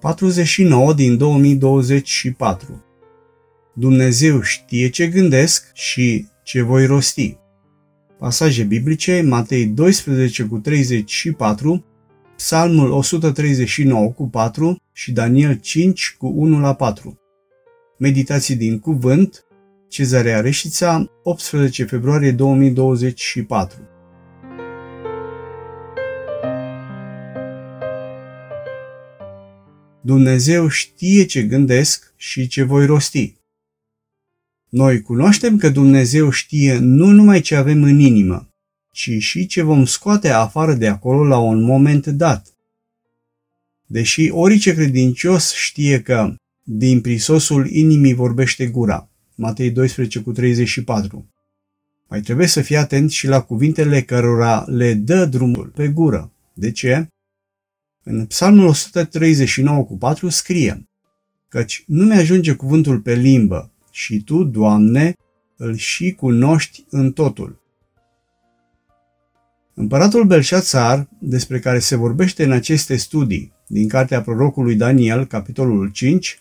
49 din 2024 Dumnezeu știe ce gândesc și ce voi rosti. Pasaje biblice, Matei 12 cu 34, Psalmul 139 cu 4 și Daniel 5 cu 1 la 4. Meditații din cuvânt, Cezarea Reșița, 18 februarie 2024. Dumnezeu știe ce gândesc și ce voi rosti. Noi cunoaștem că Dumnezeu știe nu numai ce avem în inimă, ci și ce vom scoate afară de acolo la un moment dat. Deși orice credincios știe că din prisosul inimii vorbește gura, Matei 12 cu 34, mai trebuie să fii atent și la cuvintele cărora le dă drumul pe gură. De ce? În Psalmul 139 cu 4 scrie Căci nu mi-ajunge cuvântul pe limbă și Tu, Doamne, îl și cunoști în totul. Împăratul Belșațar, despre care se vorbește în aceste studii din cartea prorocului Daniel, capitolul 5,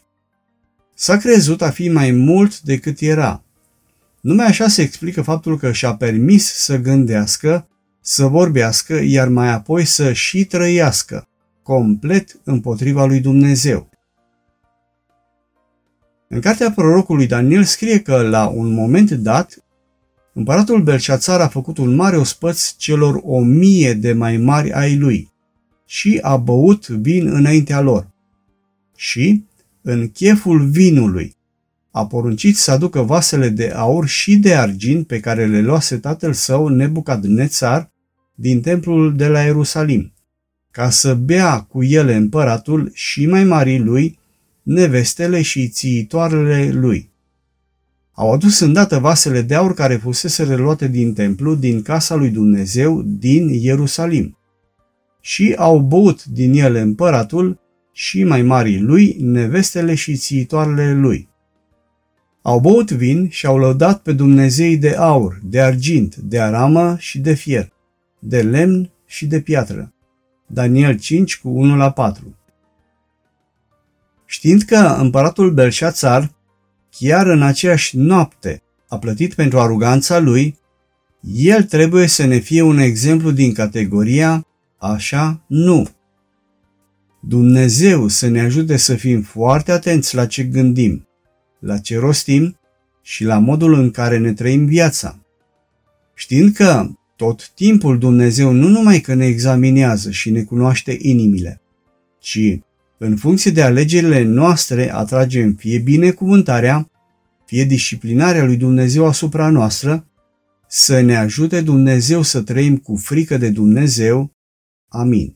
s-a crezut a fi mai mult decât era. Numai așa se explică faptul că și-a permis să gândească, să vorbească, iar mai apoi să și trăiască, complet împotriva lui Dumnezeu. În cartea prorocului Daniel scrie că, la un moment dat, împăratul Belșațar a făcut un mare ospăț celor o mie de mai mari ai lui și a băut vin înaintea lor. Și, în cheful vinului, a poruncit să aducă vasele de aur și de argint pe care le luase tatăl său Nebucadnețar din templul de la Ierusalim, ca să bea cu ele împăratul și mai marii lui nevestele și țiitoarele lui. Au adus îndată vasele de aur care fusese reluate din templu, din casa lui Dumnezeu, din Ierusalim. Și au băut din ele împăratul și mai marii lui, nevestele și țiitoarele lui. Au băut vin și au lăudat pe Dumnezei de aur, de argint, de aramă și de fier, de lemn și de piatră. Daniel 5 cu 1 la 4 Știind că împăratul Belșațar, chiar în aceeași noapte, a plătit pentru aruganța lui, el trebuie să ne fie un exemplu din categoria așa nu. Dumnezeu să ne ajute să fim foarte atenți la ce gândim, la ce rostim și la modul în care ne trăim viața. Știind că tot timpul Dumnezeu nu numai că ne examinează și ne cunoaște inimile, ci în funcție de alegerile noastre atragem fie binecuvântarea, fie disciplinarea lui Dumnezeu asupra noastră, să ne ajute Dumnezeu să trăim cu frică de Dumnezeu. Amin.